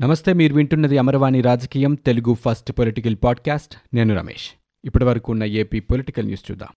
నమస్తే మీరు వింటున్నది అమరవాణి రాజకీయం తెలుగు ఫస్ట్ పొలిటికల్ పాడ్కాస్ట్. నేను రమేష్. ఇప్పటి వరకు ఉన్న ఏపీ పొలిటికల్ న్యూస్ చూద్దాం.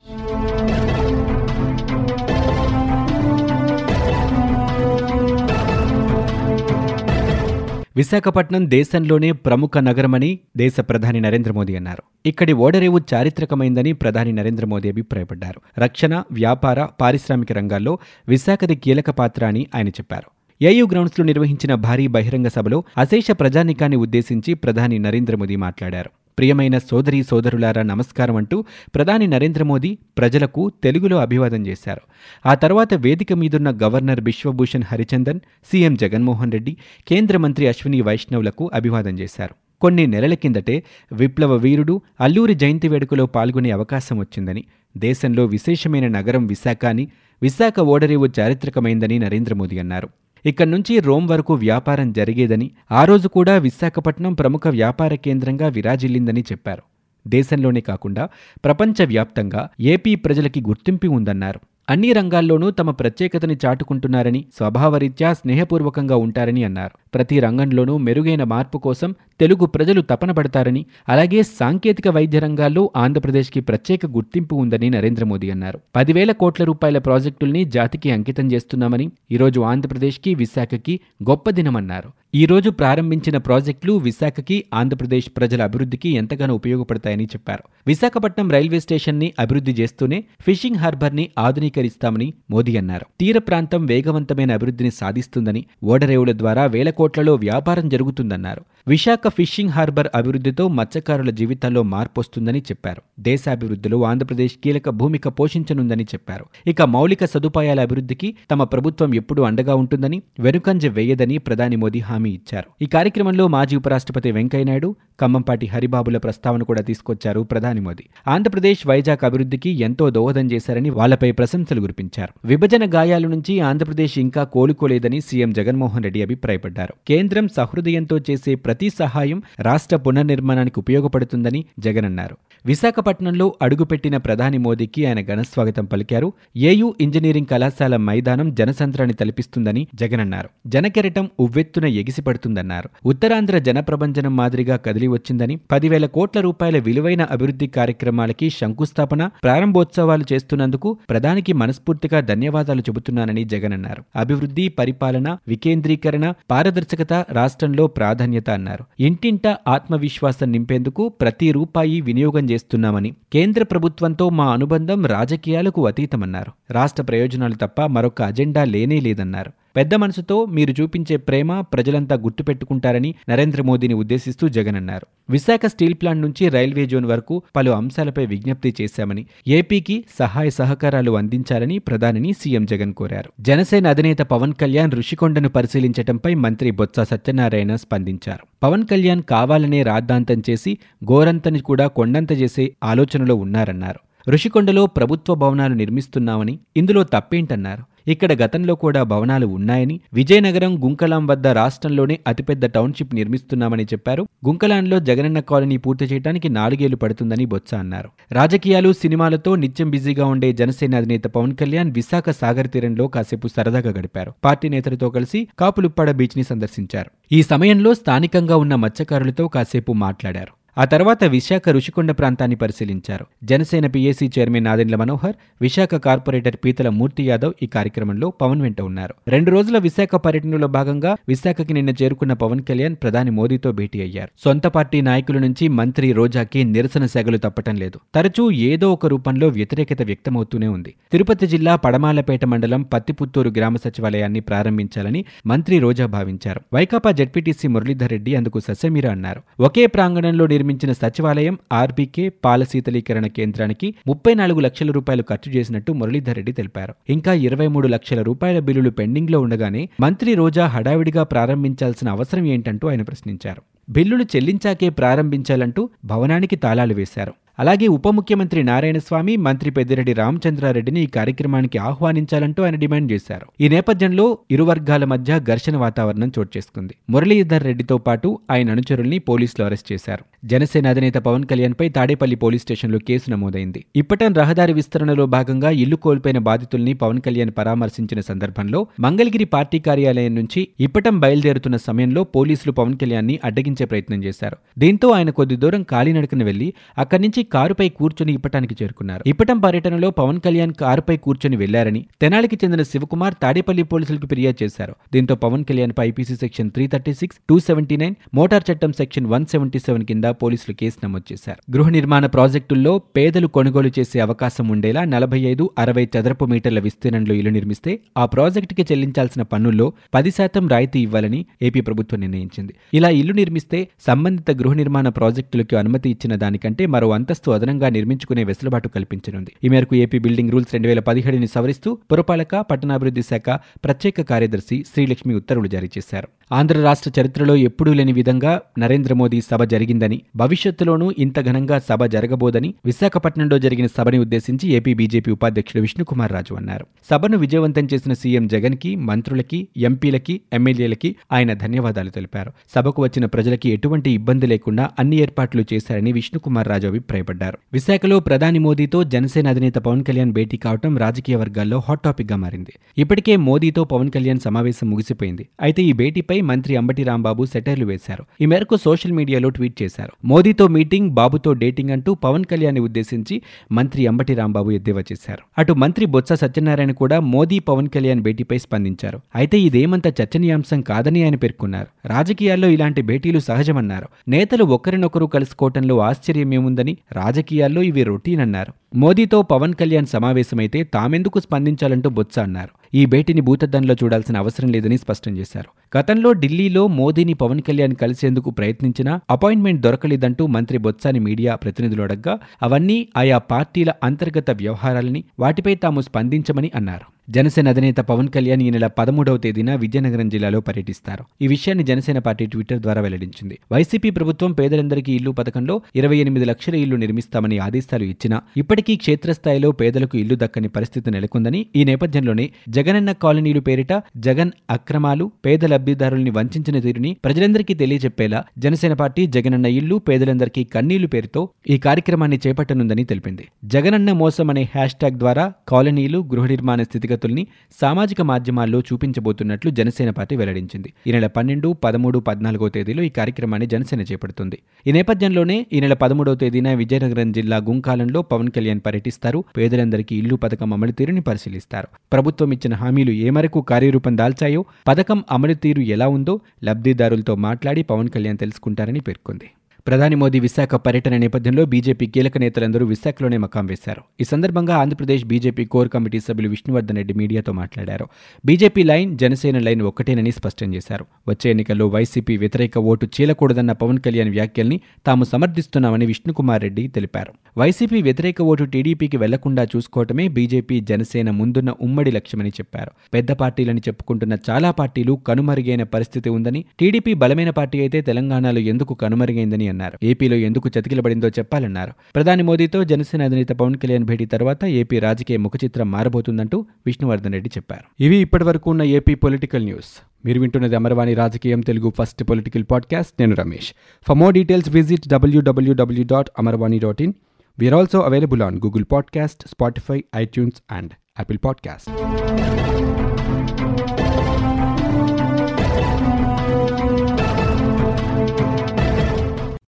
విశాఖపట్నం దేశంలోనే ప్రముఖ నగరమని దేశ ప్రధాని నరేంద్ర మోదీ అన్నారు. ఇక్కడి ఓడరేవు చారిత్రకమైందని ప్రధాని నరేంద్ర మోదీ అభిప్రాయపడ్డారు. రక్షణ వ్యాపార పారిశ్రామిక రంగాల్లో విశాఖది కీలక పాత్ర అని ఆయన చెప్పారు. ఏయూ గ్రౌండ్స్లో నిర్వహించిన భారీ బహిరంగ సభలో అశేష ప్రజానికాన్ని ఉద్దేశించి ప్రధాని నరేంద్ర మోదీ మాట్లాడారు. ప్రియమైన సోదరీ సోదరులారా నమస్కారం అంటూ ప్రధాని నరేంద్ర మోదీ ప్రజలకు తెలుగులో అభివాదం చేశారు. ఆ తర్వాత వేదిక మీదున్న గవర్నర్ బిశ్వభూషణ్ హరిచందన్ సీఎం జగన్మోహన్ రెడ్డి కేంద్ర మంత్రి అశ్విని వైష్ణవులకు అభివాదం చేశారు. కొన్ని నెలల కిందటే విప్లవ వీరుడు అల్లూరి జయంతి వేడుకలో పాల్గొనే అవకాశం వచ్చిందని దేశంలో విశేషమైన నగరం విశాఖ అని విశాఖ ఓడరేవు చారిత్రకమైందని నరేంద్ర మోదీ అన్నారు. ఇక్కడి నుంచి రోమ్ వరకు వ్యాపారం జరిగేదని ఆ రోజు కూడా విశాఖపట్నం ప్రముఖ వ్యాపార కేంద్రంగా విరాజిల్లిందని చెప్పారు. దేశంలోనే కాకుండా ప్రపంచవ్యాప్తంగా ఏపీ ప్రజలకి గుర్తింపు ఉందన్నారు. అన్ని రంగాల్లోనూ తమ ప్రత్యేకతని చాటుకుంటున్నారని స్వభావరీత్యా స్నేహపూర్వకంగా ఉంటారని అన్నారు. ప్రతి రంగంలోనూ మెరుగైన మార్పు కోసం తెలుగు ప్రజలు తపనపడతారని అలాగే సాంకేతిక వైద్య రంగాల్లో ఆంధ్రప్రదేశ్కి ప్రత్యేక గుర్తింపు ఉందని నరేంద్ర మోదీ అన్నారు. పదివేల కోట్ల రూపాయల ప్రాజెక్టుల్ని జాతికి అంకితం చేస్తున్నామని ఈరోజు ఆంధ్రప్రదేశ్కి విశాఖకి గొప్ప దినమన్నారు. ఈ రోజు ప్రారంభించిన ప్రాజెక్టులు విశాఖకి ఆంధ్రప్రదేశ్ ప్రజల అభివృద్ధికి ఎంతగానో ఉపయోగపడతాయని చెప్పారు. విశాఖపట్నం రైల్వే స్టేషన్ని అభివృద్ధి చేస్తూనే ఫిషింగ్ హార్బర్ని ఆధునీకరిస్తామని మోదీ అన్నారు. తీర ప్రాంతం వేగవంతమైన అభివృద్ధిని సాధిస్తుందని ఓడరేవుల ద్వారా వేల కోట్లలో వ్యాపారం జరుగుతుందన్నారు. విశాఖ ఫిషింగ్ హార్బర్ అభివృద్ధితో మత్స్యకారుల జీవితాల్లో మార్పు వస్తుందని చెప్పారు. దేశాభివృద్ధిలో ఆంధ్రప్రదేశ్ కీలక భూమిక పోషించనుందని చెప్పారు. ఇక మౌలిక సదుపాయాల అభివృద్ధికి తమ ప్రభుత్వం ఎప్పుడూ అండగా ఉంటుందని వెనుకంజ వేయదని ప్రధాని మోదీ హామీ ఇచ్చారు. ఈ కార్యక్రమంలో మాజీ ఉపరాష్ట్రపతి వెంకయ్యనాయుడు ఖమ్మంపాటి హరిబాబుల ప్రస్తావన కూడా తీసుకొచ్చారు ప్రధాని మోదీ. ఆంధ్రప్రదేశ్ వైజాగ్ అభివృద్ధికి ఎంతో దోహదం చేశారని వాళ్ళపై ప్రశంసలు గురిపించారు విభజన గాయాల నుంచి ఆంధ్రప్రదేశ్ ఇంకా కోలుకోలేదని సీఎం జగన్మోహన్ రెడ్డి అభిప్రాయపడ్డారు. కేంద్రం సహృదయంతో చేసే ప్రతి సహాయం రాష్ట్ర పునర్నిర్మాణానికి ఉపయోగపడుతుందని జగన్ అన్నారు. విశాఖపట్నంలో అడుగుపెట్టిన ప్రధాని మోదీకి ఆయన ఘనస్వాగతం పలికారు. ఏయూ ఇంజనీరింగ్ కళాశాల మైదానం జనసంద్రాన్ని తలపిస్తుందని జగన్ అన్నారు. జనకెరటం ఉవ్వెత్తున ఎగిసిపడుతుందన్నారు. ఉత్తరాంధ్ర జనప్రబంజనం మాదిరిగా కదిలి వచ్చిందని పదివేల కోట్ల రూపాయల విలువైన అభివృద్ధి కార్యక్రమాలకి శంకుస్థాపన ప్రారంభోత్సవాలు చేస్తున్నందుకు ప్రధానికి మనస్ఫూర్తిగా ధన్యవాదాలు చెబుతున్నానని జగన్ అన్నారు. అభివృద్ధి పరిపాలన వికేంద్రీకరణ పారదర్శకత రాష్ట్రంలో ప్రాధాన్యత అన్నారు. ఇంటింట ఆత్మవిశ్వాసం నింపేందుకు ప్రతి రూపాయి వినియోగం చేస్తున్నామని కేంద్ర ప్రభుత్వంతో మా అనుబంధం రాజకీయాలకు అతీతమన్నారు. రాష్ట్ర ప్రయోజనాలు తప్ప మరొక అజెండా లేనే లేదన్నారు. పెద్ద మనసుతో మీరు చూపించే ప్రేమ ప్రజలంతా గుర్తుపెట్టుకుంటారని నరేంద్ర మోదీని ఉద్దేశిస్తూ జగన్ అన్నారు. విశాఖ స్టీల్ ప్లాంట్ నుంచి రైల్వే జోన్ వరకు పలు అంశాలపై విజ్ఞప్తి చేశామని ఏపీకి సహాయ సహకారాలు అందించాలని ప్రధానిని సీఎం జగన్ కోరారు. జనసేన అధినేత పవన్ కళ్యాణ్ ఋషికొండను పరిశీలించడంపై మంత్రి బొత్స సత్యనారాయణ స్పందించారు. పవన్ కళ్యాణ్ కావాలనే రాద్ధాంతం చేసి గోరంతని కూడా కొండంత చేసే ఆలోచనలో ఉన్నారన్నారు. ఋషికొండలో ప్రభుత్వ భవనాలు నిర్మిస్తున్నామని ఇందులో తప్పేంటన్నారు? ఇక్కడ గతంలో కూడా భవనాలు ఉన్నాయని విజయనగరం గుంకలాం వద్ద రాష్ట్రంలోనే అతిపెద్ద టౌన్షిప్ నిర్మిస్తున్నామని చెప్పారు. గుంకలాంలో జగనన్న కాలనీ పూర్తి చేయడానికి నాలుగేళ్ళు పడుతుందని బొత్స అన్నారు. రాజకీయాలు సినిమాలతో నిత్యం బిజీగా ఉండే జనసేన అధినేత పవన్ కళ్యాణ్ విశాఖ సాగర్ తీరంలో కాసేపు సరదాగా గడిపారు. పార్టీ నేతలతో కలిసి కాపులుప్పాడ బీచ్ని సందర్శించారు. ఈ సమయంలో స్థానికంగా ఉన్న మత్స్యకారులతో కాసేపు మాట్లాడారు. ఆ తర్వాత విశాఖ రుషికొండ ప్రాంతాన్ని పరిశీలించారు. Janasena PAC chairman Nadendla Manohar Visakha corporator Peetala Murthy Yadav ఈ కార్యక్రమంలో పవన్ వెంట ఉన్నారు. రెండు రోజుల విశాఖ పర్యటనలో భాగంగా విశాఖకి నిన్న చేరుకున్న పవన్ కళ్యాణ్ ప్రధాని మోదీతో భేటీ అయ్యారు. సొంత పార్టీ నాయకుల నుంచి మంత్రి రోజాకి నిరసన సెగలు తప్పటం లేదు. తరచూ ఏదో ఒక రూపంలో వ్యతిరేకత వ్యక్తమవుతూనే ఉంది. తిరుపతి జిల్లా పడమాలపేట మండలం పత్తిపుత్తూరు గ్రామ సచివాలయాన్ని ప్రారంభించాలని మంత్రి రోజా భావించారు. వైకాపా జడ్పీటీసీ మురళీధర్ రెడ్డి అందుకు ససెమిరా అన్నారు. ఒకే ప్రాంగణంలో నిర్మించిన సచివాలయం ఆర్బీకే పాల శీతలీకరణ కేంద్రానికి ముప్పై నాలుగు లక్షల రూపాయలు ఖర్చు చేసినట్టు మురళీధర్ రెడ్డి తెలిపారు. ఇంకా ఇరవై మూడు లక్షల రూపాయల బిల్లులు పెండింగ్లో ఉండగానే మంత్రి రోజా హడావిడిగా ప్రారంభించాల్సిన అవసరం ఏంటంటూ ఆయన ప్రశ్నించారు. బిల్లులు చెల్లించాకే ప్రారంభించాలంటూ భవనానికి తాళాలు వేశారు. అలాగే ఉప ముఖ్యమంత్రి నారాయణస్వామి మంత్రి పెద్దిరెడ్డి రామచంద్రారెడ్డిని ఈ కార్యక్రమానికి ఆహ్వానించాలంటూ ఆయన డిమాండ్ చేశారు. ఈ నేపథ్యంలో ఇరు వర్గాల మధ్య ఘర్షణ వాతావరణం చోటు చేసుకుంది. మురళీధర్ రెడ్డితో పాటు ఆయన అనుచరుల్ని పోలీసులు అరెస్ట్ చేశారు. జనసేన అధినేత పవన్ కళ్యాణ్ పై తాడేపల్లి పోలీస్ స్టేషన్లో కేసు నమోదైంది. ఇప్పటం రహదారి విస్తరణలో భాగంగా ఇల్లు కోల్పోయిన బాధితుల్ని పవన్ కళ్యాణ్ పరామర్శించిన సందర్భంలో మంగళగిరి పార్టీ కార్యాలయం నుంచి ఇప్పటం బయలుదేరుతున్న సమయంలో పోలీసులు పవన్ కళ్యాణ్ని అడ్డగించే ప్రయత్నం చేశారు. దీంతో ఆయన కొద్ది దూరం కాలినడకన వెళ్ళి అక్కడి నుంచి కారుపై కూర్చుని ఇప్పటానికి చేరుకున్నారు. ఇప్పటం పర్యటనలో పవన్ కళ్యాణ్ కారుపై కూర్చుని వెళ్ళారని తెనాలికి చెందిన శివకుమార్ తాడేపల్లి పోలీసులకు ఫిర్యాదు చేశారు. దీంతో పవన్ కళ్యాణ్ పై IPC section three thirty six two seventy nine motor చట్టం సెక్షన్ వన్ సెవెంటీ సెవెన్ కింద పోలీసులు కేసు నమోదు చేశారు. గృహ నిర్మాణ ప్రాజెక్టుల్లో పేదలు కొనుగోలు చేసే అవకాశం ఉండేలా నలభై ఐదు అరవై చదరపు మీటర్ల విస్తీర్ణంలో ఇల్లు నిర్మిస్తే ఆ ప్రాజెక్టుకి చెల్లించాల్సిన పన్నుల్లో పది శాతం రాయితీ ఇవ్వాలని ఏపీ ప్రభుత్వం నిర్ణయించింది. ఇలా ఇల్లు నిర్మిస్తే సంబంధిత గృహ నిర్మాణ ప్రాజెక్టులకు అనుమతి ఇచ్చిన దానికంటే మరో అంతస్తు అదనంగా నిర్మించుకునే వెసులుబాటు కల్పించనుంది. ఈ మేరకు ఏపీ బిల్డింగ్ రూల్స్ రెండు వేల పదిహేడుని సవరిస్తూ పురపాలక పట్టణాభివృద్ధి శాఖ ప్రత్యేక కార్యదర్శి శ్రీలక్ష్మి ఉత్తర్వులు జారీ చేశారు. ఆంధ్ర రాష్ట్ర చరిత్రలో ఎప్పుడూ లేని విధంగా నరేంద్ర మోదీ సభ జరిగిందని భవిష్యత్తులోనూ ఇంత ఘనంగా సభ జరగబోదని విశాఖపట్నంలో జరిగిన సభని ఉద్దేశించి ఏపీ బీజేపీ ఉపాధ్యక్షుడు విష్ణుకుమార్ రాజు అన్నారు. సభను విజయవంతం చేసిన సీఎం జగన్కి మంత్రులకి ఎంపీలకి ఎమ్మెల్యేలకి ఆయన ధన్యవాదాలు తెలిపారు. సభకు వచ్చిన ప్రజలకి ఎటువంటి ఇబ్బంది లేకుండా అన్ని ఏర్పాట్లు చేశారని విష్ణుకుమార్ రాజు అభిప్రాయపడ్డారు. విశాఖలో ప్రధాని మోదీతో జనసేన అధినేత పవన్ కళ్యాణ్ భేటీ కావడం రాజకీయ వర్గాల్లో హాట్ టాపిక్గా మారింది. ఇప్పటికే మోదీతో పవన్ కళ్యాణ్ సమావేశం ముగిసిపోయింది. అయితే ఈ భేటీపై మంత్రి అంబటి రాంబాబు సెటైర్లు వేశారు. ఈ మేరకు సోషల్ మీడియాలో ట్వీట్ చేశారు. మోదీతో మీటింగ్ బాబుతో డేటింగ్ అంటూ పవన్ కళ్యాణ్ ఉద్దేశించి మంత్రి అంబటి రాంబాబు ఎద్దేవా చేశారు. అటు మంత్రి బొత్స సత్యనారాయణ కూడా మోదీ పవన్ కళ్యాణ్ భేటీపై స్పందించారు. అయితే ఇదేమంత చర్చనీయాంశం కాదని ఆయన పేర్కొన్నారు. రాజకీయాల్లో ఇలాంటి భేటీలు సహజమన్నారు. నేతలు ఒకరినొకరు కలుసుకోవటంలో ఆశ్చర్యమేముందని రాజకీయాల్లో ఇవి రొటీన్ అన్నారు మోదీతో పవన్ కళ్యాణ్ సమావేశమైతే తామెందుకు స్పందించాలంటూ బొత్స అన్నారు. ఈ భేటీని భూతద్దంలో చూడాల్సిన అవసరం లేదని స్పష్టం చేశారు. గతంలో ఢిల్లీలో మోదీని పవన్ కళ్యాణ్ కలిసేందుకు ప్రయత్నించినా అపాయింట్మెంట్ దొరకలేదంటూ మంత్రి బొత్సాని మీడియా ప్రతినిధులు అడగ్గా అవన్నీ ఆయా పార్టీల అంతర్గత వ్యవహారాలని వాటిపై తాము స్పందించమని అన్నారు. జనసేన అధినేత పవన్ కళ్యాణ్ ఈ నెల పదమూడవ తేదీన విజయనగరం జిల్లాలో పర్యటిస్తారు. ఈ విషయాన్ని జనసేన పార్టీ ట్విట్టర్ ద్వారా వెల్లడించింది. వైసీపీ ప్రభుత్వం పేదలందరికీ ఇల్లు పథకంలో ఇరవై ఎనిమిది లక్షల ఇల్లు నిర్మిస్తామని ఆదేశాలు ఇచ్చినా ఇప్పటికీ క్షేత్రస్థాయిలో పేదలకు ఇల్లు దక్కని పరిస్థితి నెలకొందని ఈ నేపథ్యంలోనే జగనన్న కాలనీలు పేరిట జగన్ అక్రమాలు పేద లబ్ధిదారుల్ని వంచిన తీరుని ప్రజలందరికీ తెలియజెప్పేలా జనసేన పార్టీ జగనన్న ఇల్లు పేదలందరికీ కన్నీళ్ళు పేరుతో ఈ కార్యక్రమాన్ని చేపట్టనుందని తెలిపింది. జగనన్న మోసం అనే హ్యాష్ ట్యాగ్ ద్వారా కాలనీలు గృహ నిర్మాణ స్థితిగతుల్ని సామాజిక మాధ్యమాల్లో చూపించబోతున్నట్లు జనసేన పార్టీ వెల్లడించింది. ఈ నెల పన్నెండు పదమూడు పద్నాలుగో తేదీలో ఈ కార్యక్రమాన్ని జనసేన చేపడుతుంది. ఈ నేపథ్యంలోనే ఈ నెల పదమూడవ తేదీన విజయనగరం జిల్లా గుంకాలంలో పవన్ కళ్యాణ్ కళ్యాణ్ పర్యటిస్తారు. పేదలందరికీ ఇల్లు పథకం అమలు తీరుని పరిశీలిస్తారు. ప్రభుత్వం ఇచ్చిన హామీలు ఏ మేరకు కార్యరూపం దాల్చాయో పథకం అమలు తీరు ఎలా ఉందో లబ్ధిదారులతో మాట్లాడి పవన్ కళ్యాణ్ తెలుసుకుంటారని పేర్కొంది. ప్రధాని మోదీ విశాఖ పర్యటన నేపథ్యంలో బీజేపీ కీలక నేతలందరూ విశాఖలోనే మకాం వేశారు. ఈ సందర్భంగా ఆంధ్రప్రదేశ్ బీజేపీ కోర్ కమిటీ సభ్యులు విష్ణువర్ధన్ రెడ్డి మీడియాతో మాట్లాడారు. బీజేపీ లైన్ జనసేన లైన్ ఒక్కటేనని స్పష్టం చేశారు. వచ్చే ఎన్నికల్లో వైసీపీ వ్యతిరేక ఓటు చీలకూడదన్న పవన్ కళ్యాణ్ వ్యాఖ్యల్ని తాము సమర్థిస్తున్నామని విష్ణుకుమార్ రెడ్డి తెలిపారు. వైసీపీ వ్యతిరేక ఓటు టీడీపీకి వెళ్ళకుండా చూసుకోవటమే బీజేపీ జనసేన ముందున్న ఉమ్మడి లక్ష్యమని చెప్పారు. పెద్ద పార్టీలని చెప్పుకుంటున్న చాలా పార్టీలు కనుమరుగైన పరిస్థితి ఉందని టీడీపీ బలమైన పార్టీ అయితే తెలంగాణలో ఎందుకు కనుమరుగైందని అన్నారు. ఏపీలో ఎందుకు చతికిలబడిందో చెప్పాలన్నారు. ప్రధాని మోదీతో జనసేన అధినేత పవన్ కళ్యాణ్ భేటీ తర్వాత ఏపీ రాజకీయ ముఖచిత్రం మారబోతుందంటూ విష్ణువర్ధన్ రెడ్డి చెప్పారు. ఇవి ఇప్పటివరకు ఉన్న ఏపీ పొలిటికల్ న్యూస్. మీరు వింటున్నది అమర్వాణి రాజకీయం తెలుగు ఫస్ట్ పొలిటికల్ పాడ్కాస్ట్. నేను Ramesh. For more details visit W W W dot Amarvani dot in we're also available on Google podcast Spotify iTunes and Apple podcast